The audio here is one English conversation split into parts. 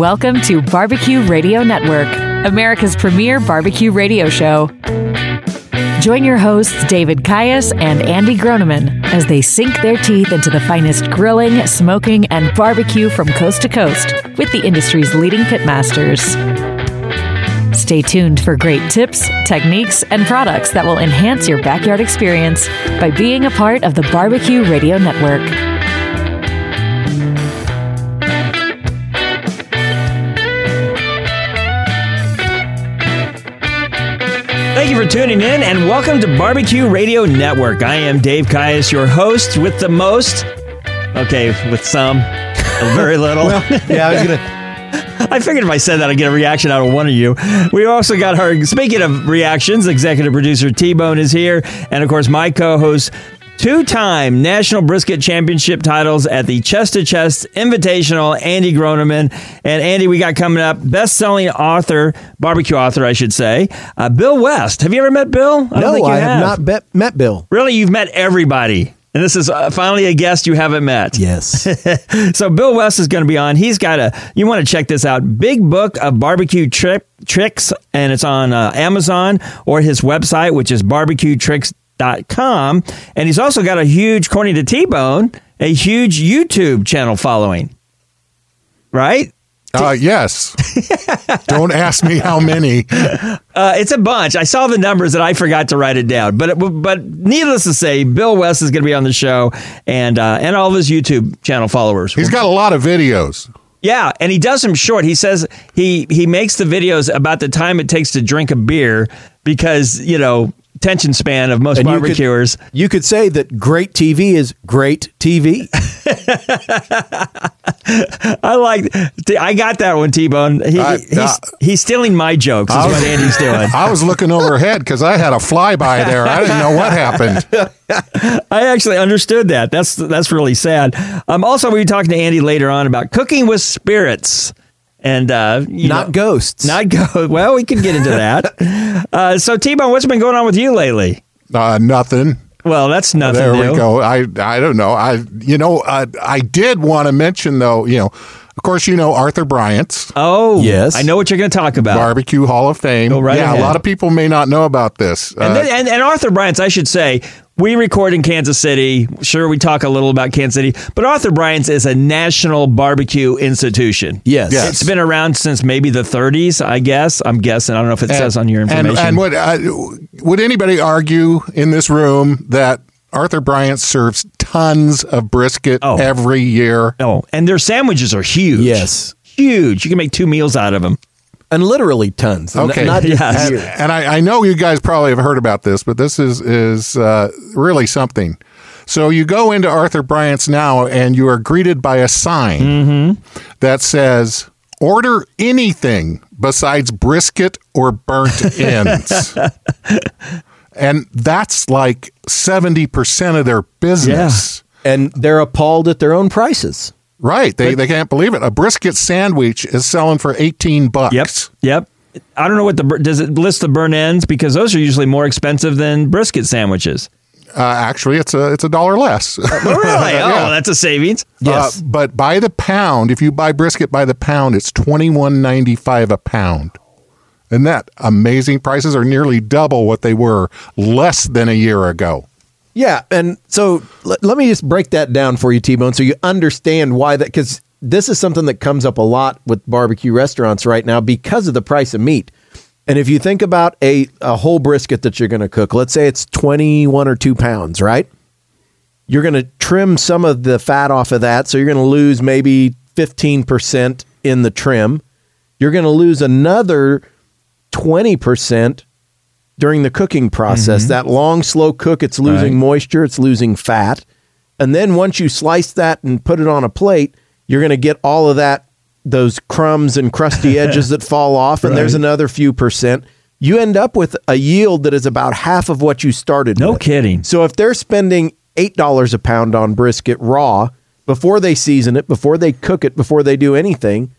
Welcome to Barbecue Radio Network, America's premier barbecue radio show. Join your hosts, David Caius and Andy Groneman, as they sink their teeth into the finest grilling, smoking, and barbecue from coast to coast with the industry's leading pitmasters. Stay tuned for great tips, techniques, and products that will enhance your backyard experience by being a part of the Barbecue Radio Network. Thank you for tuning in and welcome to Barbecue Radio Network. I am Dave Caius, your host with the most. Okay, with some, very little. yeah, I was gonna. I figured if I said that, I'd get a reaction out of one of you. We also got our, speaking of reactions, executive producer T Bone is here. And of course, my co host, two time National Brisket Championship titles at the Chest to Chest Invitational, Andy Groneman. And Andy, we got coming up best selling author, barbecue author, I should say, uh, Bill West. Have you ever met Bill? I don't no, think you I have not bet, met Bill. Really? You've met everybody. And this is uh, finally a guest you haven't met. Yes. so Bill West is going to be on. He's got a. You want to check this out? Big book of barbecue tri- tricks, and it's on uh, Amazon or his website, which is barbecuetricks.com. And he's also got a huge, according to T Bone, a huge YouTube channel following. Right? Uh, yes. Don't ask me how many. Uh, it's a bunch. I saw the numbers and I forgot to write it down. But but needless to say, Bill West is going to be on the show, and uh, and all of his YouTube channel followers. He's got a lot of videos. Yeah, and he does them short. He says he he makes the videos about the time it takes to drink a beer because you know attention span of most And you could- barbecuers. you could say that great TV is great TV. I like. I got that one, T Bone. He, I- he's uh, he's stealing my jokes. Is I was- what Andy's doing. I was looking overhead because I had a flyby there. I didn't know what happened. I actually understood that. That's that's really sad. Um, also, we'll be talking to Andy later on about cooking with spirits and uh, you Not know, ghosts. Not go. Well, we can get into that. uh, so, T Bone, what's been going on with you lately? Uh, nothing. Well, that's nothing There new. we go. I I don't know. I you know uh, I did want to mention though. You know, of course you know Arthur Bryant's Oh, Yes. I know what you're going to talk about. Barbecue Hall of Fame. Go right yeah, ahead. a lot of people may not know about this. And, Uh, then, and, and Arthur Bryant's, I should say, we record in Kansas City. Sure, we talk a little about Kansas City, but Arthur Bryant's is a national barbecue institution. Yes. Yes. It's been around since maybe the 30s, I guess. I'm guessing. I don't know if it says on your and- information. And, would uh, would anybody argue in this room that Arthur Bryant serves tons of brisket Oh. every year? oh, and their sandwiches are huge. Yes. Huge. You can make two meals out of them. and literally tons. N- Okay. Not just Yes. And, and I, I know you guys probably have heard about this, but this is is uh, really something. So you go into Arthur Bryant's now, and you are greeted by a sign Mm-hmm. that says, "Order anything besides brisket or burnt ends." and that's like seventy percent of their business. And they're appalled at their own prices. Right? They they can't believe it. A brisket sandwich is selling for eighteen bucks. Yep. Yep. I don't know what the does it list the burn ends because those are usually more expensive than brisket sandwiches. Uh, actually, it's a it's a dollar less. Really? Yeah. Oh, that's a savings. Yes. Uh, but by the pound, if you buy brisket by the pound, it's twenty one ninety five a pound. Isn't that amazing? Prices are nearly double what they were less than a year ago. Yeah, and so let, let me just break that down for you, T Bone, so you understand why that. Because this is something that comes up a lot with barbecue restaurants right now because of the price of meat. And if you think about a, a whole brisket that you're going to cook, let's say it's 21 or 2 pounds, right? You're going to trim some of the fat off of that. So you're going to lose maybe 15% in the trim. You're going to lose another 20% during the cooking process. Mm-hmm. That long, slow cook, it's losing Right. moisture, it's losing fat. And then once you slice that and put it on a plate, you're going to get all of that, those crumbs and crusty edges that fall off, and there's another few percent. You end up with a yield that is about half of what you started with. No with. kidding. So if they're spending $8 a pound on brisket raw before they season it, before they cook it, before they do anything,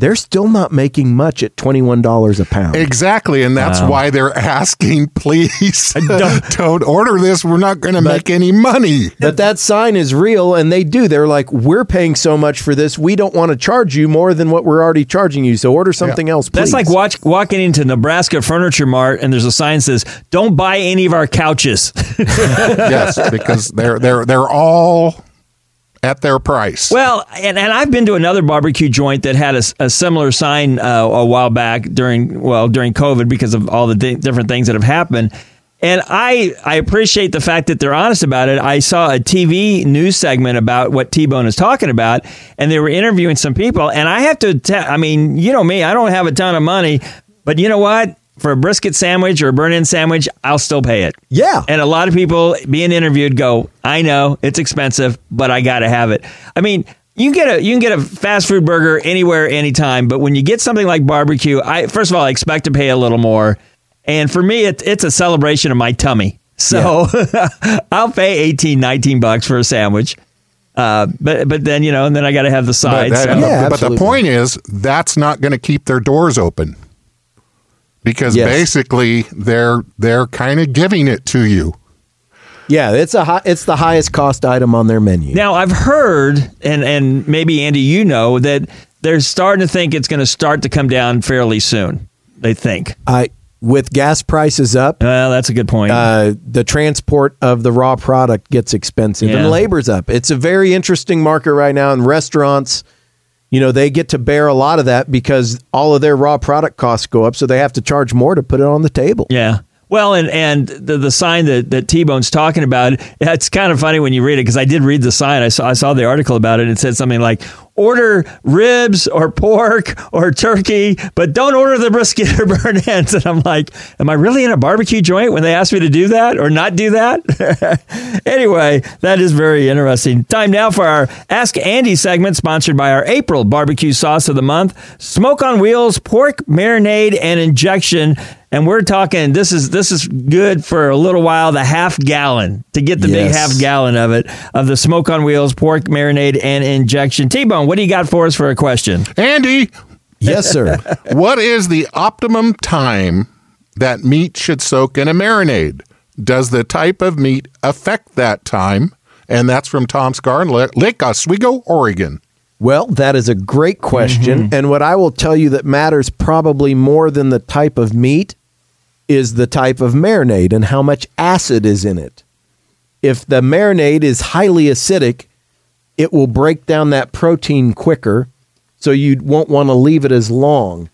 they're still not making much at $21 a pound. Exactly, and that's Wow. why they're asking, please don't- don't, order this. We're not going to make any money. But that sign is real, and they do. They're like, we're paying so much for this, we don't want to charge you more than what we're already charging you. So order something else, please. That's like watch, walking into Nebraska Furniture Mart and there's a sign that says, "Don't buy any of our couches." yes, because they're they're they're all at their price. well, and, and I've been to another barbecue joint that had a, a similar sign uh, a while back during well during COVID because of all the di- different things that have happened. And I I appreciate the fact that they're honest about it. I saw a TV news segment about what T Bone is talking about, and they were interviewing some people. And I have to tell, I mean, you know me, I don't have a ton of money, but you know what? For a brisket sandwich or a burn in sandwich, I'll still pay it. Yeah. And a lot of people being interviewed go, I know it's expensive, but I got to have it. I mean, you can get a you can get a fast food burger anywhere, anytime. But when you get something like barbecue, I first of all I expect to pay a little more, and for me, it, it's a celebration of my tummy. So I'll pay 18, 19 bucks for a sandwich. Uh, but but then you know, and then I got to have the but, sides. that- so- Yeah, but the point is, that's not going to keep their doors open because Yes. basically they're they're kind of giving it to you. yeah, it's a high, it's the highest cost item on their menu. Now I've heard, and and maybe Andy, you know that they're starting to think it's going to start to come down fairly soon. They think. I with gas prices up, Well, that's a good point. uh, the transport of the raw product gets expensive Yeah. and labor's up. It's a very interesting market right now, and restaurants, you know, they get to bear a lot of that because all of their raw product costs go up, so they have to charge more to put it on the table. yeah. Well, and and the the sign that that T Bone's talking about, it's kind of funny when you read it because I did read the sign. I saw I saw the article about it. It said something like order ribs or pork or turkey, but don't order the brisket or burn ends. And I'm like, am I really in a barbecue joint when they asked me to do that or not do that? anyway, that is very interesting. Time now for our Ask Andy segment, sponsored by our April barbecue sauce of the month, Smoke on Wheels pork marinade and injection. And we're talking this is this is good for a little while, the half gallon to get the big half gallon of it of the Smoke on Wheels pork marinade and injection. T Bone, what do you got for us for a question? Andy, Yes, sir. what is the optimum time that meat should soak in a marinade? Does the type of meat affect that time? And that's from Tom Scar in Lake Oswego, Oregon. Well, that is a great question. Mm-hmm. And what I will tell you that matters probably more than the type of meat is the type of marinade and how much acid is in it. If the marinade is highly acidic, it will break down that protein quicker, so you won't want to leave it as long.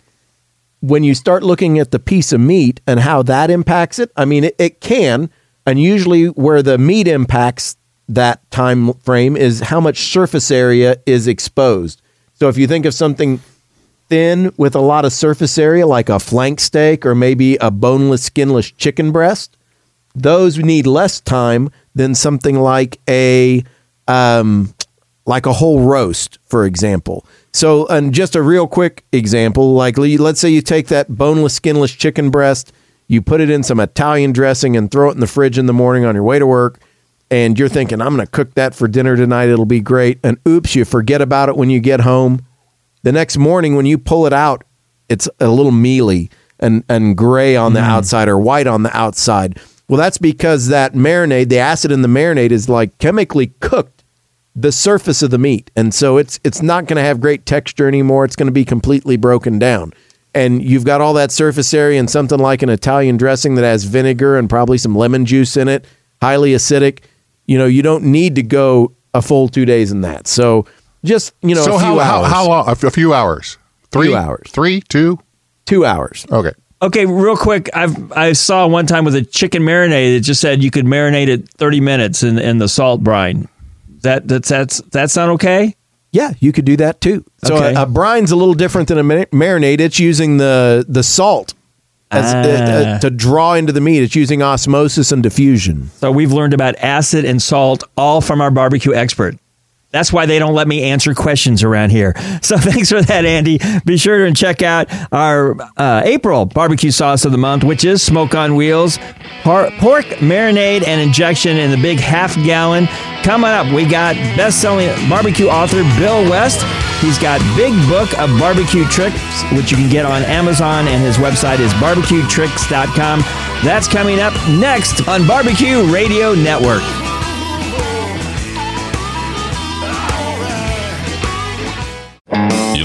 When you start looking at the piece of meat and how that impacts it, I mean, it, it can, and usually where the meat impacts that time frame is how much surface area is exposed. So if you think of something thin with a lot of surface area, like a flank steak or maybe a boneless, skinless chicken breast, those need less time than something like a um, like a whole roast, for example. So, and just a real quick example, like let's say you take that boneless, skinless chicken breast, you put it in some Italian dressing and throw it in the fridge in the morning on your way to work, and you're thinking, I'm going to cook that for dinner tonight. It'll be great. And oops, you forget about it when you get home. The next morning, when you pull it out, it's a little mealy and, and gray on the mm. outside or white on the outside. Well, that's because that marinade, the acid in the marinade is like chemically cooked the surface of the meat. And so it's it's not going to have great texture anymore. It's going to be completely broken down. And you've got all that surface area and something like an Italian dressing that has vinegar and probably some lemon juice in it, highly acidic. You know, you don't need to go a full two days in that. So just, you know, so a few how, how hours. how long? A few hours. Three hours. Three, two. two hours. Okay. Okay, real quick, I've I saw one time with a chicken marinade. It just said you could marinate it thirty minutes in in the salt brine. That that's that's that sound okay? Yeah, you could do that too. So Okay. a, a brine's a little different than a marinade. It's using the the salt as, uh, uh, Ah. to draw into the meat. It's using osmosis and diffusion. So we've learned about acid and salt all from our barbecue expert. That's why they don't let me answer questions around here. So thanks for that, Andy. Be sure to check out our uh, April barbecue sauce of the month, which is Smoke on Wheels, por- pork marinade and injection in the big half gallon. Coming up, we got best-selling barbecue author Bill West. He's got Big Book of Barbecue Tricks, which you can get on Amazon, and his website is barbecuetricks.com. That's coming up next on Barbecue Radio Network.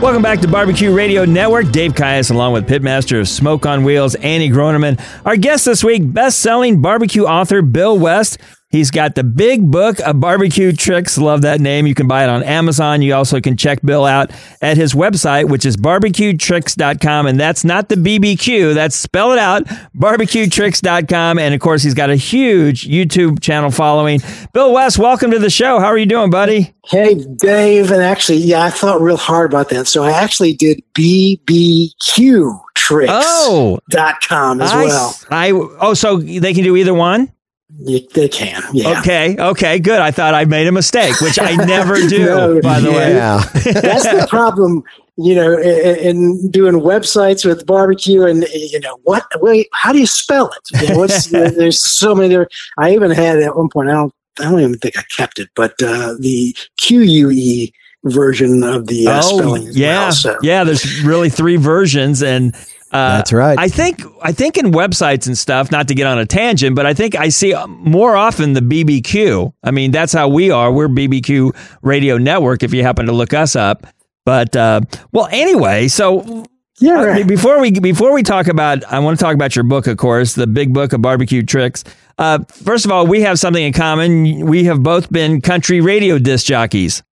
Welcome back to Barbecue Radio Network. Dave Caius, along with Pitmaster of Smoke on Wheels, Andy Groneman. Our guest this week, best-selling barbecue author Bill West. He's got the big book of barbecue tricks. Love that name. You can buy it on Amazon. You also can check Bill out at his website, which is barbecuetricks.com. And that's not the BBQ. That's spell it out, barbecuetricks.com. And of course, he's got a huge YouTube channel following. Bill West, welcome to the show. How are you doing, buddy? Hey, Dave. And actually, yeah, I thought real hard about that. So I actually did BBQ tricks. Oh, dot com as I, well. I, oh, so they can do either one? Yeah, they can. Yeah. Okay. Okay. Good. I thought I made a mistake, which I never do, No, by the way. That's the problem, you know, in, in doing websites with barbecue and, you know, what, wait, how do you spell it? You know, what's, there's so many there. I even had at one point, I don't, I don't even think I kept it, but uh, the QUE version of the uh, spelling. Oh, yeah, well, so. yeah. There's really three versions, and uh, That's right. I think I think in websites and stuff. Not to get on a tangent, but I think I see more often the BBQ. I mean, that's how we are. We're BBQ Radio Network. If you happen to look us up, but uh, well, anyway, so. Yeah, uh. Before we before we talk about, I want to talk about your book, of course, the Big Book of Barbecue Tricks. Uh, first of all, we have something in common. We have both been country radio disc jockeys.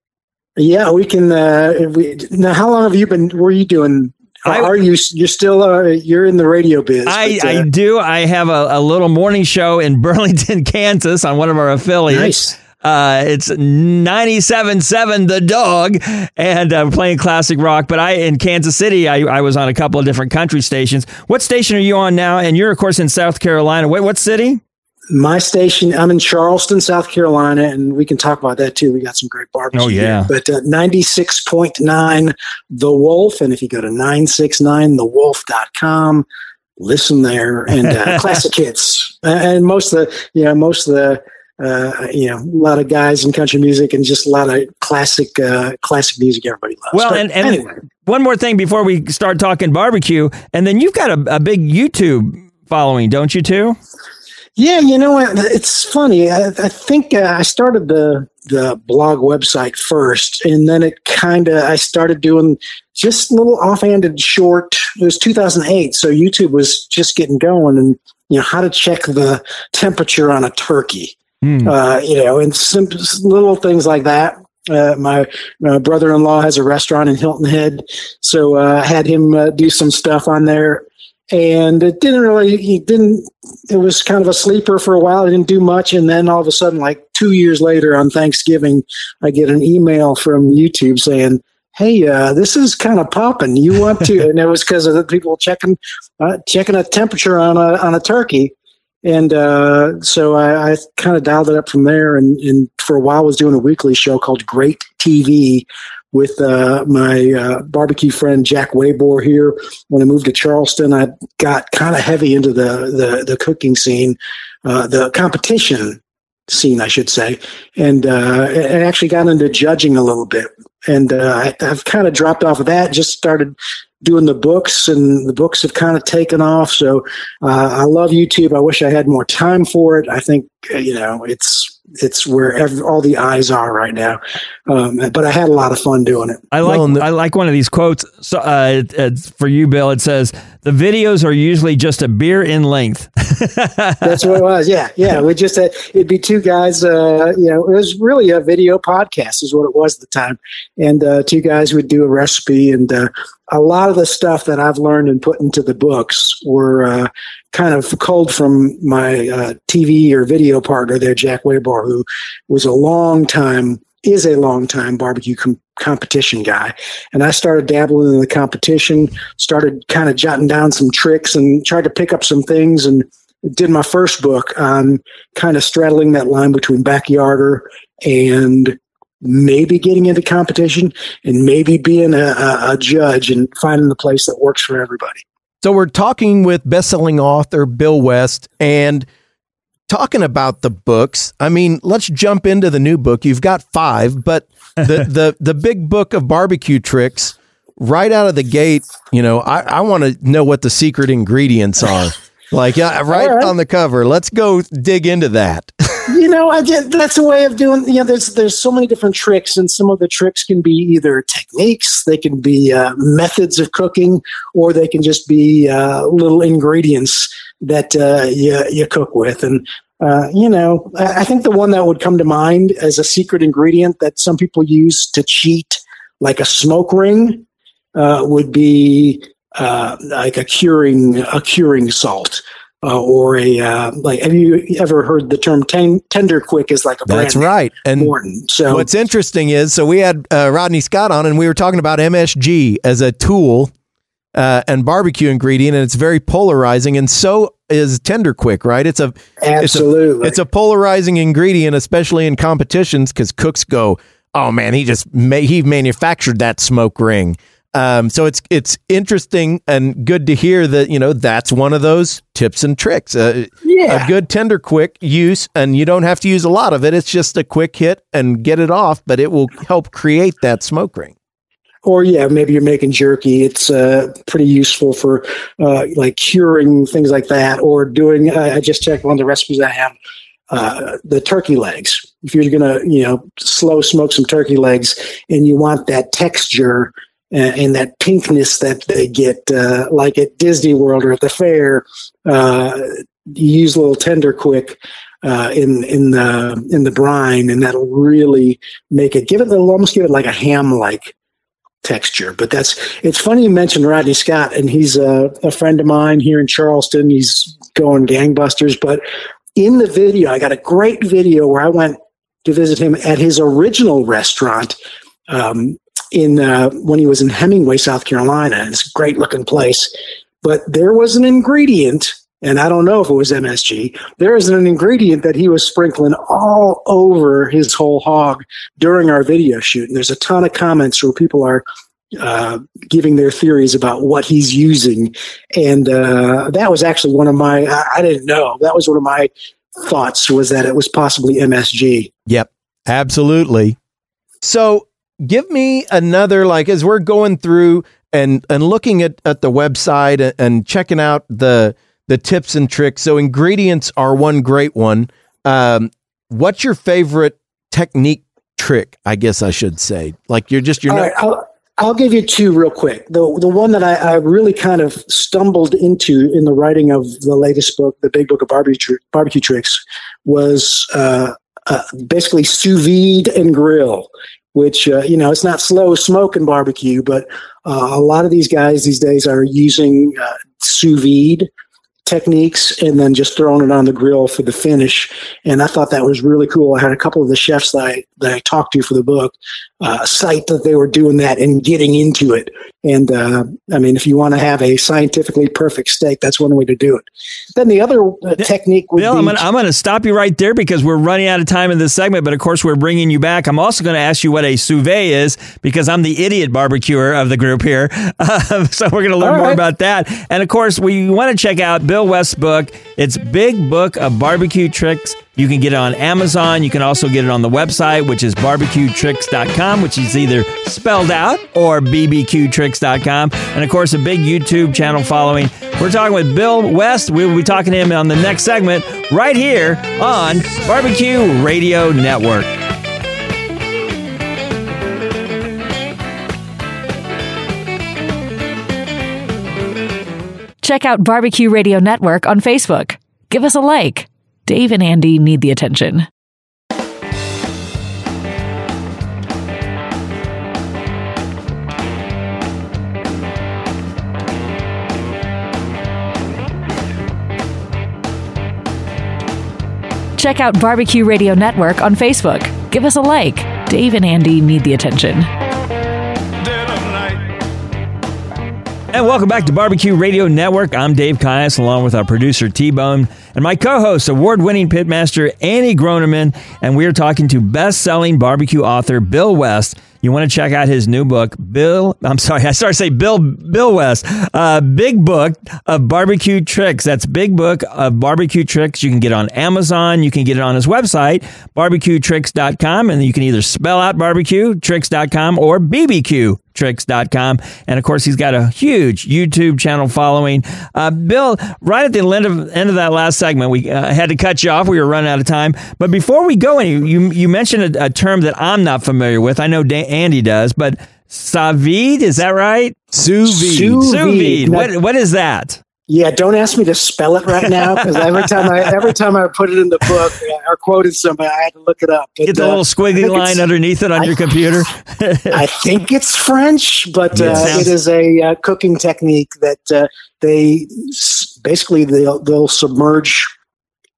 Yeah, we can. Uh, we, now, how long have you been? Were you doing? I- are you? You're still. Uh, you're in the radio biz. I, but, uh, I do. I have a, a little morning show in Burlington, Kansas on one of our affiliates. Nice. Uh, it's 97.7 The Dog and uh, playing classic rock. But I, in Kansas City, I, I was on a couple of different country stations. What station are you on now? And you're, of course, in South Carolina. What, what city? My station. I'm in Charleston, South Carolina, and we can talk about that too. We got some great barbecue. Oh, yeah. here. but uh, 96.9 The Wolf, and if you go to 969thewolf.com, listen there and uh, classic hits, Uh, and most of the you know most of the. Uh, you know, a lot of guys in country music and just a lot of classic, uh, classic music everybody loves. Well, But and, and anyway, one more thing before we start talking barbecue. And then you've got a, a big YouTube following, don't you, too? Yeah, you know? It's funny. I, I think uh, I started the the blog website first, and then it kind of I started doing just little offhanded short. It was 2008, so YouTube was just getting going, and you know how to check the temperature on a turkey. Hmm. Uh, you know, and some little things like that. Uh, my, my brother-in-law has a restaurant in Hilton Head, so uh, I had him uh, do some stuff on there, and it didn't really. He didn't. It was kind of a sleeper for a while. It didn't do much, and then all of a sudden, like two years later, on Thanksgiving, I get an email from YouTube saying. Hey, uh, this is kind of popping. You want to? and it was because of the people checking, uh, checking a temperature on a on a turkey, and uh, so I, I kind of dialed it up from there. And, and for a while, was doing a weekly show called Great TV with uh, my uh, barbecue friend Jack Waybor here. When I moved to Charleston, I got kind of heavy into the the, the cooking scene, uh, the competition scene, I should say, and uh, I actually got into judging a little bit. And uh, I've kind of dropped off of that. Just started doing the books, and the books have kind of taken off. So uh, I love YouTube. I wish I had more time for it. I think uh, you know it's it's where every, all the eyes are right now. Um, but I had a lot of fun doing it. I like well, the- I like one of these quotes so, uh, for you, Bill. It says the videos are usually just a beer in length. That's what it was. Yeah, yeah. We just had, it'd be two guys. Uh, you know, it was really a video podcast, is what it was at the time, and uh, two guys would do a recipe, and uh, a lot of the stuff that I've learned and put into the books were uh, kind of culled from my uh, TV or video partner there, Jack Waybar, who was a long time is a long time barbecue com- competition guy. And I started dabbling in the competition, started kind of jotting down some tricks and tried to pick up some things and did my first book on kind of straddling that line between backyarder and maybe getting into competition and maybe being a, a, a judge and finding the place that works for everybody. So we're talking with best-selling author Bill West and talking about the books, I mean, let's jump into the new book. You've got five, but the the the big book of barbecue tricks right out of the gate. You know, I, I want to know what the secret ingredients are. Like, yeah, right, right, on the cover. Let's go dig into that. you know, I just, that's a way of doing. You know, there's there's so many different tricks, and some of the tricks can be either techniques, they can be uh, methods of cooking, or they can just be uh, little ingredients that uh, you you cook with. And uh, you know, I think the one that would come to mind as a secret ingredient that some people use to cheat, like a smoke ring, uh, would be uh, like a curing a curing salt. Uh, or a uh, like have you ever heard the term ten, tender quick is like a that's right and Morton. so what's interesting is so we had uh, rodney scott on and we were talking about msg as a tool uh, and barbecue ingredient, and it's very polarizing. And so is Tender Quick, right? It's a absolutely it's a, it's a polarizing ingredient, especially in competitions, because cooks go, "Oh man, he just ma- he manufactured that smoke ring." Um, so it's it's interesting and good to hear that you know that's one of those tips and tricks. Uh, yeah. A good tender quick use, and you don't have to use a lot of it. It's just a quick hit and get it off, but it will help create that smoke ring or yeah, maybe you're making jerky. It's uh, pretty useful for uh, like curing things like that, or doing. Uh, I just checked one of the recipes I have. Uh, the turkey legs. If you're gonna, you know, slow smoke some turkey legs, and you want that texture and, and that pinkness that they get, uh, like at Disney World or at the fair, uh, you use a little tender quick. Uh, in in the in the brine, and that'll really make it give it. It'll almost give it like a ham like texture. But that's it's funny you mentioned Rodney Scott, and he's a, a friend of mine here in Charleston. He's going gangbusters. But in the video, I got a great video where I went to visit him at his original restaurant um, in uh, when he was in Hemingway, South Carolina. It's a great looking place. But there was an ingredient and I don't know if it was MSG. There is an ingredient that he was sprinkling all over his whole hog during our video shoot. And there's a ton of comments where people are uh, giving their theories about what he's using. And uh, that was actually one of my, I, I didn't know. That was one of my thoughts was that it was possibly MSG. Yep, absolutely. So give me another, like, as we're going through and, and looking at, at the website and checking out the, the tips and tricks. So ingredients are one great one. Um, what's your favorite technique trick? I guess I should say. Like you're just you're All not. Right, I'll, I'll, give you two real quick. The the one that I, I, really kind of stumbled into in the writing of the latest book, the Big Book of Barbecue Barbecue Tricks, was uh, uh, basically sous vide and grill. Which uh, you know, it's not slow smoke and barbecue, but uh, a lot of these guys these days are using uh, sous vide techniques and then just throwing it on the grill for the finish. And I thought that was really cool. I had a couple of the chefs that I, that I talked to for the book uh, cite that they were doing that and getting into it. And uh, I mean, if you want to have a scientifically perfect steak, that's one way to do it. Then the other uh, technique would Bill, be. I'm I'm gonna stop you right there because we're running out of time in this segment. But of course, we're bringing you back. I'm also going to ask you what a sous vide is because I'm the idiot barbecuer of the group here. Uh, so we're going to learn All more about that. And of course, we want to check out Bill West's book. It's Big Book of Barbecue Tricks you can get it on Amazon. You can also get it on the website, which is barbecuetricks.com, which is either spelled out or bbqtricks.com. And of course, a big YouTube channel following. We're talking with Bill West. We will be talking to him on the next segment right here on Barbecue Radio Network. Check out Barbecue Radio Network on Facebook. Give us a like. Dave and Andy need the attention. Check out Barbecue Radio Network on Facebook. Give us a like. Dave and Andy need the attention. And welcome back to Barbecue Radio Network. I'm Dave Caius, along with our producer T Bone and my co host, award winning pitmaster Andy Groneman. And we are talking to best selling barbecue author Bill West. You want to check out his new book, Bill. I'm sorry, I started to say Bill Bill West. Uh, big book of barbecue tricks. That's big book of barbecue tricks. You can get it on Amazon. You can get it on his website, barbecuetricks.com, and you can either spell out barbecue tricks.com or BBQ tricks.com. And of course, he's got a huge YouTube channel following. Uh, Bill, right at the end of, end of that last segment, we uh, had to cut you off. We were running out of time. But before we go any, you, you mentioned a, a term that I'm not familiar with. I know Dan, Andy does, but sous vide, is that right? Sous vide. Sous vide. What, what is that? Yeah, don't ask me to spell it right now because every time I every time I put it in the book or quoted somebody, I had to look it up. But, Get the uh, little squiggly line underneath it on I- your computer. I think it's French, but uh, it is a uh, cooking technique that uh, they s- basically they'll, they'll submerge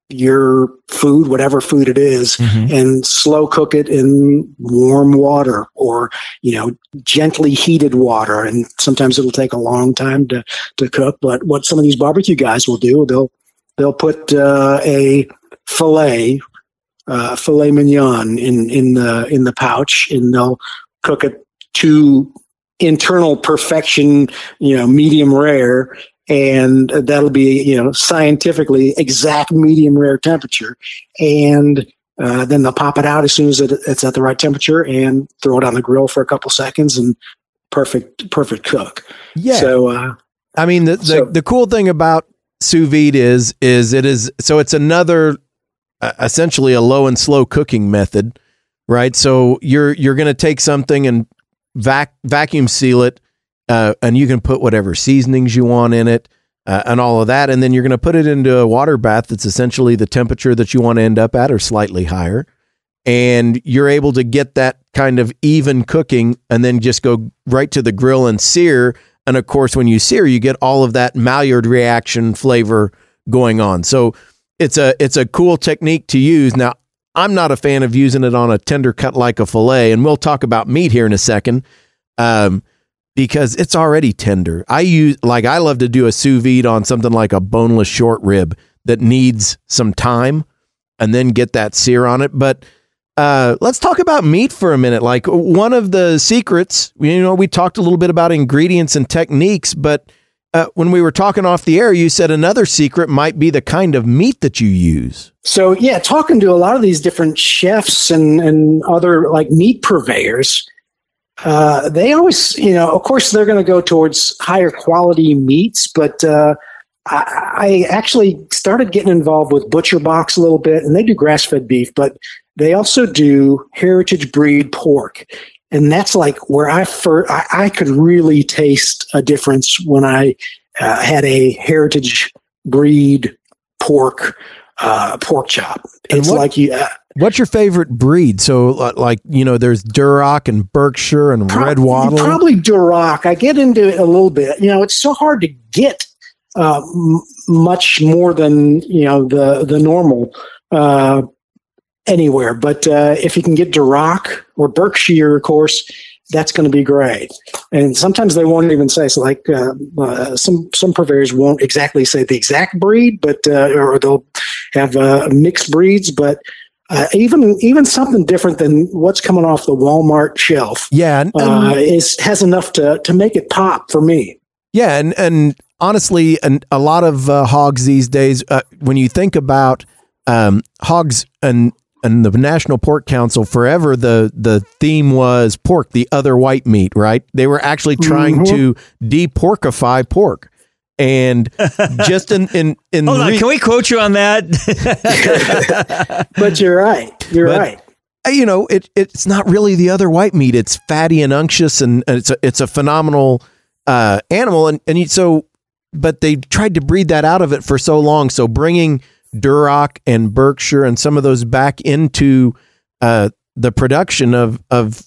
your food, whatever food it is, Mhm. and slow cook it in warm water or you know gently heated water. And sometimes it'll take a long time to to cook. But what some of these barbecue guys will do, they'll they'll put uh, a fillet uh, filet mignon in in the in the pouch, and they'll cook it to internal perfection, you know, medium rare, and that'll be you know scientifically exact medium rare temperature, and uh, then they'll pop it out as soon as it, it's at the right temperature and throw it on the grill for a couple seconds and perfect perfect cook. Yeah. So uh, I mean, the, the, So- the cool thing about sous vide is is it is so it's another uh, essentially a low and slow cooking method, right? So you're you're going to take something and vac vacuum seal it, uh, and you can put whatever seasonings you want in it. Uh, and all of that, and then you're going to put it into a water bath that's essentially the temperature that you want to end up at, or slightly higher, and you're able to get that kind of even cooking, and then just go right to the grill and sear, and of course, when you sear, you get all of that Maillard reaction flavor going on. So it's a it's a cool technique to use. Now, I'm not a fan of using it on a tender cut like a fillet, and we'll talk about meat here in a second, um, because it's already tender. I use like I love to do a sous vide on something like a boneless short rib that needs some time, and then get that sear on it. But uh, let's talk about meat for a minute. Like one of the secrets, you know, we talked a little bit about ingredients and techniques, but uh, when we were talking off the air, you said another secret might be the kind of meat that you use. So yeah, talking to a lot of these different chefs and and other like meat purveyors, uh, they always, you know, of course, they're going to go towards higher quality meats, but uh, I, I actually started getting involved with Butcher Box a little bit, and they do grass fed beef, but they also do heritage breed pork. And that's like where I first, I, I could really taste a difference when I uh, had a heritage breed pork uh, pork chop. It's what- like you, uh, What's your favorite breed? So, uh, like, you know, there's Duroc and Berkshire and Pro- Red Wattle. Probably Duroc. I get into it a little bit. You know, it's so hard to get uh, m- much more than you know the the normal uh, anywhere. But uh, if you can get Duroc or Berkshire, of course, that's going to be great. And sometimes they won't even say so. Like uh, uh, some some purveyors won't exactly say the exact breed, but uh, or they'll have uh, mixed breeds, but. Uh, even even something different than what's coming off the Walmart shelf yeah, and, and- uh, is has enough to to make it pop for me. Yeah, and and honestly, and a lot of uh, hogs these days, uh, when you think about um, hogs and and the National Pork Council, forever the the theme was pork, the other white meat, right? They were actually trying Mhm. to deporkify pork, and just in in in Hold on, can we quote you on that? But you're right. You're But- right. uh, you know, it it's not really the other white meat. It's fatty and unctuous, and, and it's a it's a phenomenal uh, animal. And and so, but they tried to breed that out of it for so long. So bringing Duroc and Berkshire and some of those back into uh, the production of of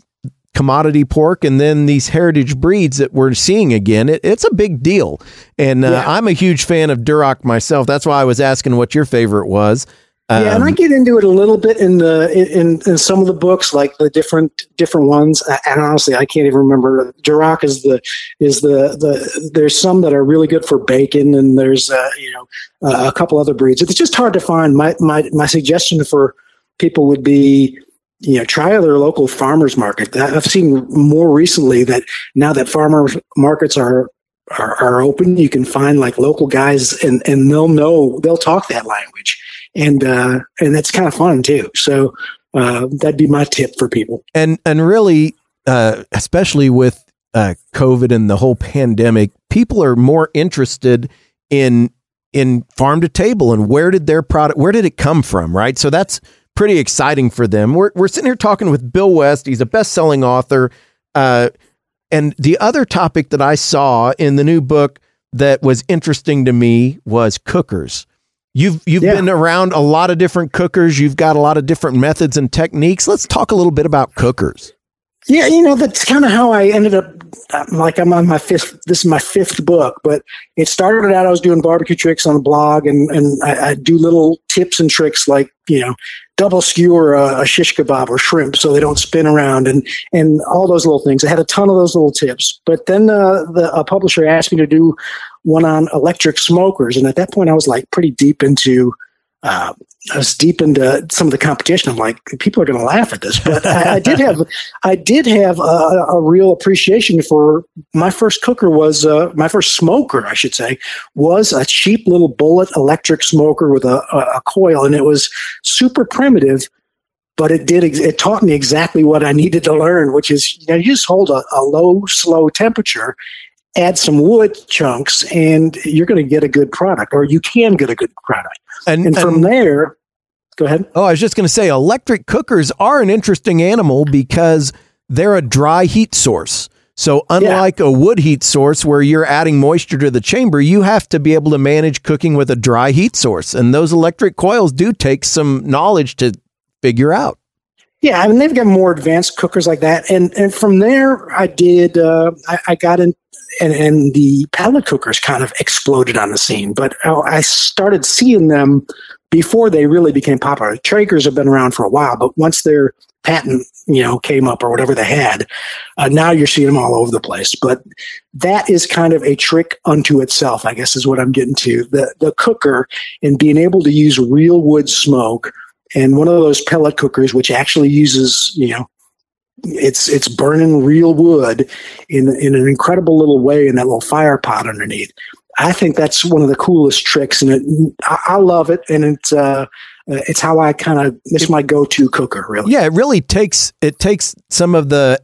commodity pork and then these heritage breeds that we're seeing again it, it's a big deal and uh, Yeah. i'm a huge fan of duroc myself that's why i was asking what your favorite was yeah, and I Um, get into it a little bit in the in, in some of the books, like the different different ones. And honestly, I can't even remember. Duroc is the is the the. There's some that are really good for bacon, and there's uh, you know uh, a couple other breeds. It's just hard to find. My my my suggestion for people would be. You know, try their local farmers market. I've seen more recently that now that farmers markets are are, are open, you can find like local guys, and and they'll know they'll talk that language and uh, and that's kind of fun too. So uh, that'd be my tip for people. and and really uh, especially with uh, covid and the whole pandemic people are more interested in in farm to table and where did their product where did it come from right so that's pretty exciting for them we're, we're sitting here talking with bill west he's a best-selling author uh, and the other topic that i saw in the new book that was interesting to me was cookers You've you've Yeah. been around a lot of different cookers. You've got a lot of different methods and techniques. Let's talk a little bit about cookers. Yeah, you know that's kind of how I ended up. Like I'm on my fifth. This is my fifth book, but it started out. I was doing barbecue tricks on the blog, and and I, I do little tips and tricks like you know double skewer a, a shish kebab or shrimp so they don't spin around, and and all those little things. I had a ton of those little tips, but then uh, the a publisher asked me to do one on electric smokers, and at that point I was like pretty deep into. Uh, I was deep into some of the competition. I'm like, people are going to laugh at this, but I, I did have, I did have a, a real appreciation for my first cooker was uh, my first smoker, I should say, was a cheap little bullet electric smoker with a, a, a coil, and it was super primitive, but it did it taught me exactly what I needed to learn, which is you know you just hold a, a low, slow temperature. Add some wood chunks, and you're going to get a good product, or you can get a good product. And, And from and- there, go ahead. oh, I was just going to say, electric cookers are an interesting animal because they're a dry heat source. So unlike a wood heat source where you're adding moisture to the chamber, you have to be able to manage cooking with a dry heat source. And those electric coils do take some knowledge to figure out. Yeah, I mean they've got more advanced cookers like that, and and from there I did uh, I, I got in, and and the pellet cookers kind of exploded on the scene, but uh, I started seeing them before they really became popular. Traegers have been around for a while, but once their patent you know came up or whatever they had, uh, now you're seeing them all over the place. But that is kind of a trick unto itself, I guess, is what I'm getting to. The the cooker and being able to use real wood smoke and one of those pellet cookers which actually uses you know it's it's burning real wood in in an incredible little way in that little fire pot underneath. I think that's one of the coolest tricks and it, I, I love it and it's uh it's how i kind of it's my go-to cooker really. Yeah, it really takes it takes some of the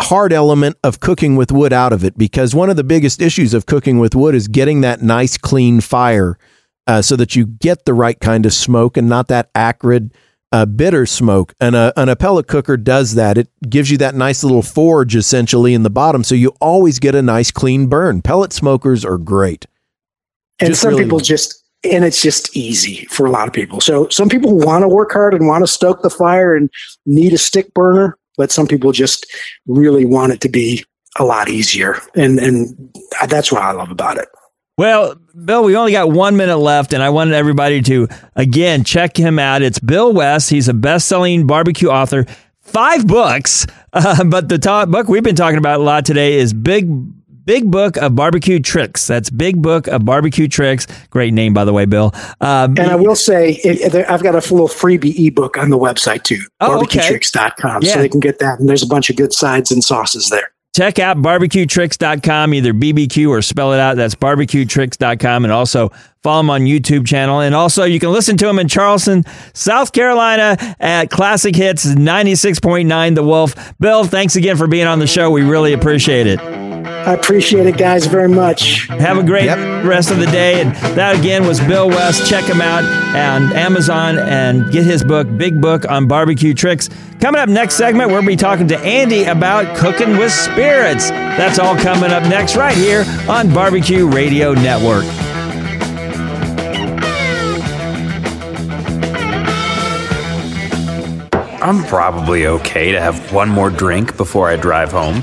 hard element of cooking with wood out of it because one of the biggest issues of cooking with wood is getting that nice clean fire uh, so that you get the right kind of smoke and not that acrid uh, bitter smoke. And a, and a pellet cooker does that. It gives you that nice little forge essentially in the bottom. So you always get a nice clean burn. Pellet smokers are great. And just some really people just and it's just easy for a lot of people. So some people want to work hard and want to stoke the fire and need a stick burner but some people just really want it to be a lot easier. And and that's what i love about it Well, Bill, we only got one minute left, and I wanted everybody to, again, check him out. It's Bill West. He's a best selling barbecue author, five books. Uh, but the top book we've been talking about a lot today is Big. Big Book of Barbecue Tricks. That's Big Book of Barbecue Tricks. Great name, by the way, Bill. Um, And I will say, it, I've got a little freebie ebook on the website too, Oh, okay. barbecuetricks.com. Yeah. So they can get that. And there's a bunch of good sides and sauces there. Check out barbecuetricks.com, either BBQ or spell it out. That's barbecuetricks.com. And also follow him on YouTube channel. And also you can listen to him in Charleston, South Carolina at Classic Hits 96.9 The Wolf. Bill, thanks again for being on the show. We really appreciate it. I appreciate it, guys, very much. Have a great Yep. rest of the day. And that again was Bill West. Check him out on Amazon and get his book, Big Book on Barbecue Tricks. Coming up next segment, we'll be talking to Andy about cooking with spirits. That's all coming up next, right here on Barbecue Radio Network. I'm probably okay to have one more drink before I drive home.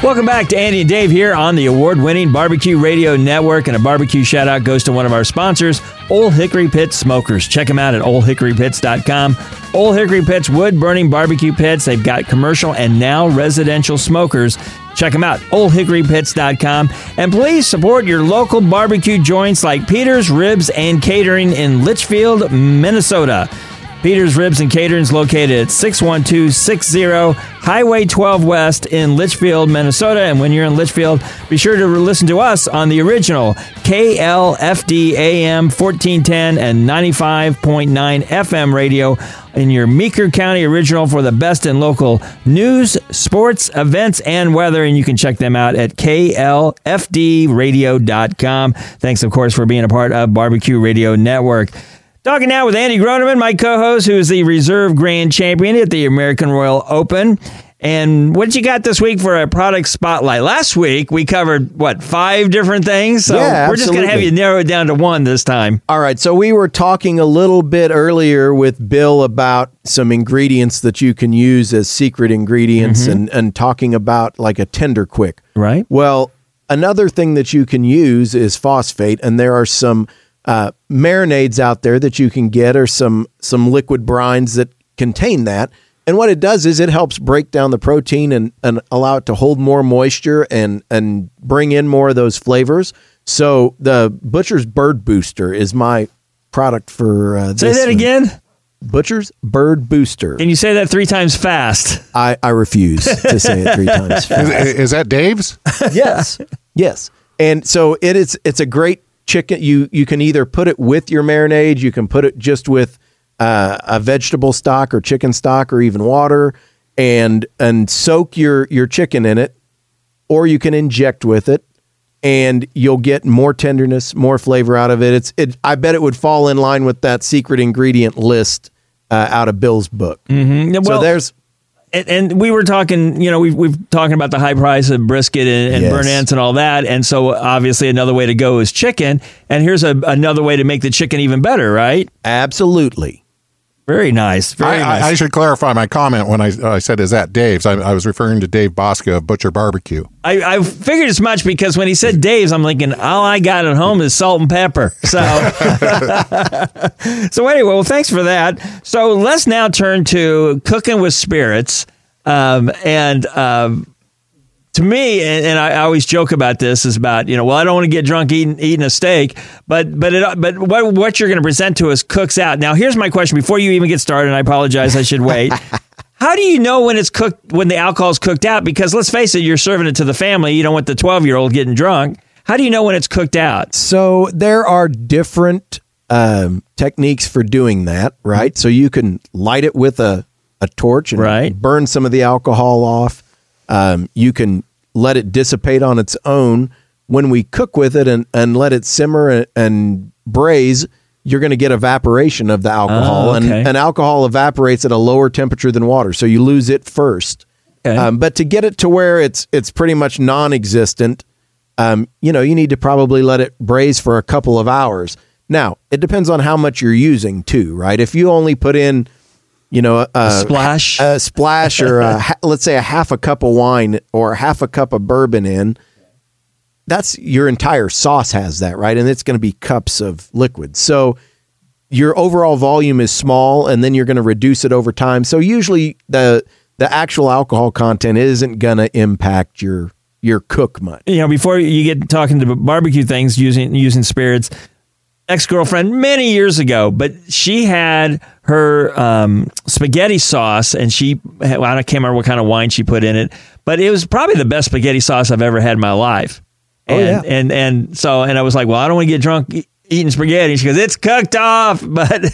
Welcome back to Andy and Dave here on the award winning Barbecue Radio Network. And a barbecue shout out goes to one of our sponsors, Old Hickory Pit Smokers. Check them out at oldhickorypits.com. Old Hickory Pits wood burning barbecue pits. They've got commercial and now residential smokers. Check them out, oldhickorypits.com. And please support your local barbecue joints like Peter's Ribs and Catering in Litchfield, Minnesota. Peter's Ribs and Catering is located at 61260 Highway 12 West in Litchfield, Minnesota. And when you're in Litchfield, be sure to listen to us on the original KLFD AM 1410 and 95.9 FM radio in your Meeker County original for the best in local news, sports, events, and weather. And you can check them out at klfdradio.com. Thanks, of course, for being a part of Barbecue Radio Network. Talking now with Andy Groneman, my co-host, who is the reserve grand champion at the American Royal Open. And what you got this week for a product spotlight? Last week we covered what five different things. So Yeah, we're just going to have you narrow it down to one this time. All right, so we were talking a little bit earlier with Bill about some ingredients that you can use as secret ingredients mm-hmm. and, and talking about like a tender quick. Right. Well, another thing that you can use is phosphate, and there are some uh, marinades out there that you can get, or some some liquid brines that contain that. And what it does is it helps break down the protein and, and allow it to hold more moisture and and bring in more of those flavors. So the Butcher's Bird Booster is my product for uh, Say that one. again. Butcher's Bird Booster. Can you say that three times fast? I, I refuse to say it three times fast. Is, is that Dave's? yes yes and so it is it's a great chicken you you can either put it with your marinade you can put it just with uh, a vegetable stock or chicken stock or even water and and soak your your chicken in it or you can inject with it and you'll get more tenderness more flavor out of it it's it i bet it would fall in line with that secret ingredient list uh, out of bill's book Mm-hmm. so there's and, and we were talking, you know, we've, we've talking about the high price of brisket and, and Yes. burnt ends and all that. And so obviously another way to go is chicken. And here's a, another way to make the chicken even better, right? absolutely Very nice. Very I, nice. I, I should clarify my comment when I, I said, is that Dave's? I, I was referring to Dave Bouska of Butcher Barbecue. I, I figured as much because when he said Dave's, I'm thinking all I got at home is salt and pepper. So, so anyway, well, thanks for that. So let's now turn to cooking with spirits, um, and um, to me, and, and I always joke about this is about you know, well, I don't want to get drunk eating eating a steak, but but it, but what what you're going to present to us cooks out. Now, here's my question before you even get started. And I apologize, I should wait. How do you know when it's cooked when the alcohol's cooked out? Because let's face it, you're serving it to the family. You don't want the 12 year old getting drunk. How do you know when it's cooked out? So there are different um, techniques for doing that, right? So you can light it with a, a torch and Right. burn some of the alcohol off. Um, you can let it dissipate on its own. When we cook with it and, and let it simmer and, and braise, you're going to get evaporation of the alcohol. Oh, okay. and, and alcohol evaporates at a lower temperature than water. So you lose it first. Okay. Um, but to get it to where it's it's pretty much non-existent, um, you know, you need to probably let it braise for a couple of hours. Now, it depends on how much you're using too, right? If you only put in you know, a, a splash, a splash, or a, let's say a half a cup of wine or half a cup of bourbon in. That's your entire sauce has that, right? And it's going to be cups of liquid. So your overall volume is small, and then you're going to reduce it over time. So usually the the actual alcohol content isn't going to impact your your cook much. You know, before you get talking to barbecue things using using spirits, ex girlfriend many years ago, but she had her um, spaghetti sauce, and she I can't remember what kind of wine she put in it, but it was probably the best spaghetti sauce I've ever had in my life. And, Oh, yeah. and and so and I was like, well, I don't want to get drunk e- eating spaghetti. She goes, it's cooked off. But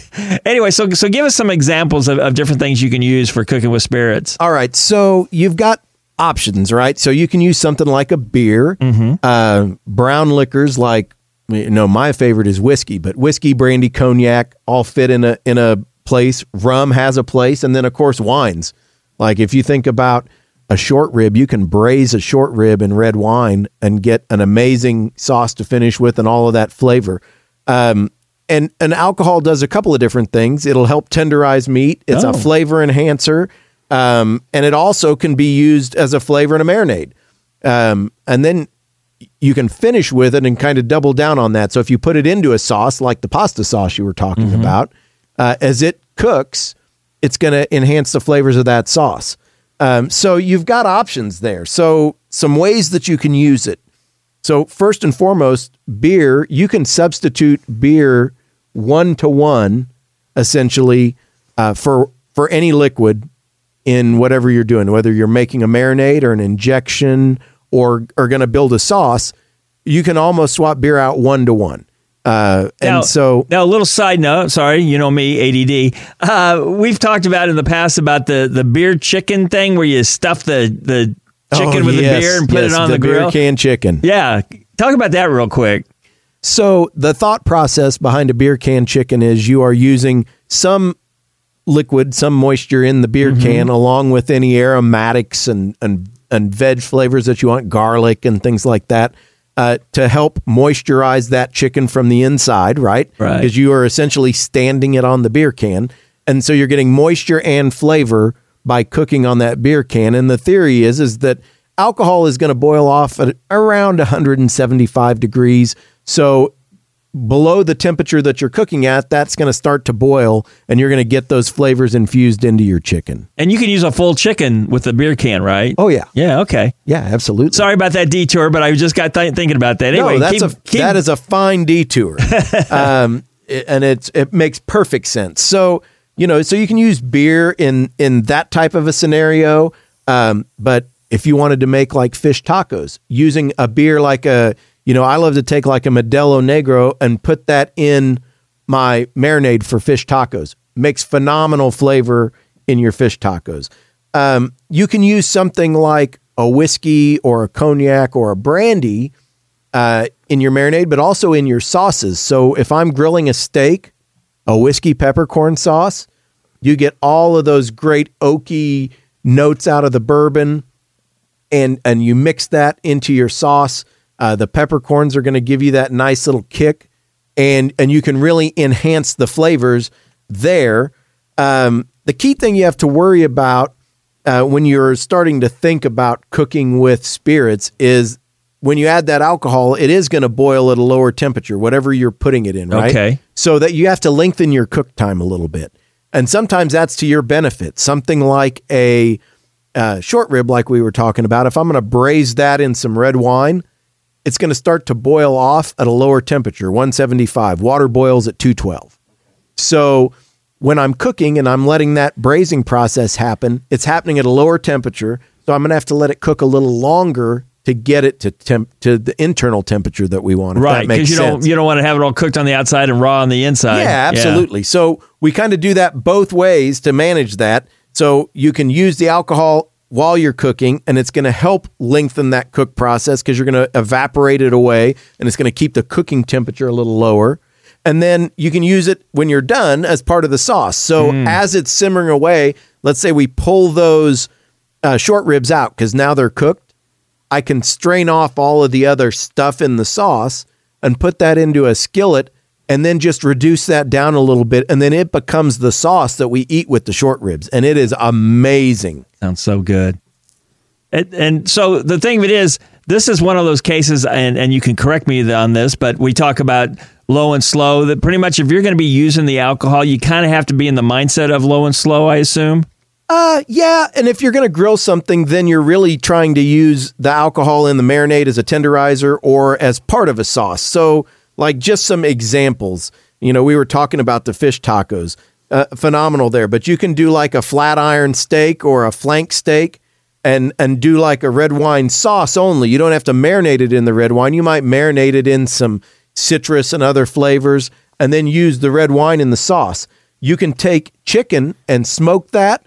anyway, so so give us some examples of, of different things you can use for cooking with spirits. All right, so you've got options, right? So you can use something like a beer, Mm-hmm. uh, brown liquors like know my favorite is whiskey, but whiskey, brandy, cognac all fit in a in a place. Rum has a place, and then of course wines. Like if you think about a short rib, you can braise a short rib in red wine and get an amazing sauce to finish with, and all of that flavor. Um, and and alcohol does a couple of different things. It'll help tenderize meat. It's Oh. a flavor enhancer, um, and it also can be used as a flavor in a marinade. Um, and then you can finish with it and kind of double down on that. So if you put it into a sauce like the pasta sauce you were talking about, uh, as it cooks, it's going to enhance the flavors of that sauce. Um, so you've got options there. So some ways that you can use it. So first and foremost, beer, you can substitute beer one to one, essentially, uh, for for any liquid in whatever you're doing, whether you're making a marinade or an injection or are going to build a sauce. You can almost swap beer out one to one. Uh, and Now- so now a little side note. Sorry, you know me, ADD. Uh, we've talked about in the past about the the beer chicken thing where you stuff the the chicken Oh, with yes, the beer and put yes, it on the, beer grill. can chicken. Yeah, talk about that real quick. So the thought process behind a beer can chicken is you are using some liquid, some moisture in the beer can, along with any aromatics and and and veg flavors that you want, garlic and things like that, uh, to help moisturize that chicken from the inside, right? Right. Because you are essentially standing it on the beer can, and so you're getting moisture and flavor by cooking on that beer can. And the theory is is that alcohol is going to boil off at around 175 degrees. So below the temperature that you're cooking at, that's going to start to boil and you're going to get those flavors infused into your chicken. And you can use a full chicken with a beer can, right? Oh, yeah. Yeah. Okay. Yeah, absolutely. Sorry about that detour, but I just got th- thinking about that. Anyway, no, that's keep- a keep- that is a fine detour, um, and it's it makes perfect sense. So you know, so you can use beer in in that type of a scenario, um, but if you wanted to make like fish tacos, using a beer like a you know, I love to take like a Modelo Negro and put that in my marinade for fish tacos. Makes phenomenal flavor in your fish tacos. Um, you can use something like a whiskey or a cognac or a brandy uh, in your marinade, but also in your sauces. So if I'm grilling a steak, a whiskey peppercorn sauce, you get all of those great oaky notes out of the bourbon, and and you mix that into your sauce. Uh, the peppercorns are going to give you that nice little kick, and and you can really enhance the flavors there. Um, the key thing you have to worry about uh, when you're starting to think about cooking with spirits is when you add that alcohol, it is going to boil at a lower temperature, whatever you're putting it in, right? Okay. So that you have to lengthen your cook time a little bit. And sometimes that's to your benefit. Something like a uh, short rib, like we were talking about, if I'm going to braise that in some red wine, it's going to start to boil off at a lower temperature, 175. Water boils at 212. So when I'm cooking and I'm letting that braising process happen, it's happening at a lower temperature. So I'm going to have to let it cook a little longer to get it to temp to the internal temperature that we want. right because you sense. don't you don't want to have it all cooked on the outside and raw on the inside. Yeah, absolutely. So we kind of do that both ways to manage that. So you can use the alcohol while you're cooking, and it's going to help lengthen that cook process because you're going to evaporate it away, and it's going to keep the cooking temperature a little lower. And then you can use it when you're done as part of the sauce. So as it's simmering away, let's say we pull those uh, short ribs out because now they're cooked. I can strain off all of the other stuff in the sauce and put that into a skillet and then just reduce that down a little bit, and then it becomes the sauce that we eat with the short ribs, and it is amazing. Sounds so good. And, and so the thing of it is, this is one of those cases, and, and you can correct me on this, but we talk about low and slow. That pretty much if you're going to be using the alcohol, you kind of have to be in the mindset of low and slow, I assume. Uh, yeah, and if you're going to grill something, then you're really trying to use the alcohol in the marinade as a tenderizer or as part of a sauce. So, like, just some examples. You know, we were talking about the fish tacos, uh, phenomenal there. But you can do like a flat iron steak or a flank steak, and and do like a red wine sauce only. You don't have to marinate it in the red wine. You might marinate it in some citrus and other flavors, and then use the red wine in the sauce. You can take chicken and smoke that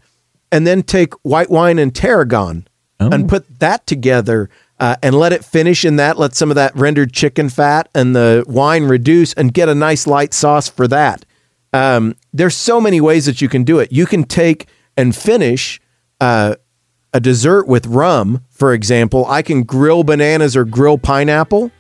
and then take white wine and tarragon Oh. and put that together uh, and let it finish in that. Let some of that rendered chicken fat and the wine reduce and get a nice light sauce for that. Um, there's so many ways that you can do it. You can take and finish uh, a dessert with rum, for example. I can grill bananas or grill pineapple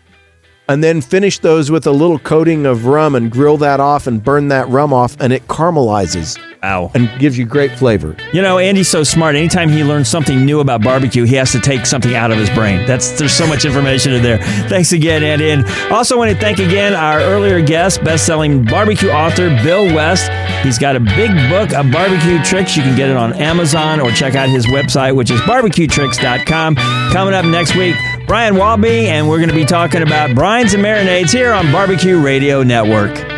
and then finish those with a little coating of rum and grill that off and burn that rum off and it caramelizes Ow. and gives you great flavor. You know, Andy's so smart. Anytime he learns something new about barbecue, he has to take something out of his brain. That's there's so much information in there. Thanks again, Andy. And also want to thank again our earlier guest, best-selling barbecue author Bill West. He's got a big book of barbecue tricks. You can get it on Amazon or check out his website, which is barbecuetricks.com. Coming up next week, Brian Walby, and we're going to be talking about brines and marinades here on Barbecue Radio Network.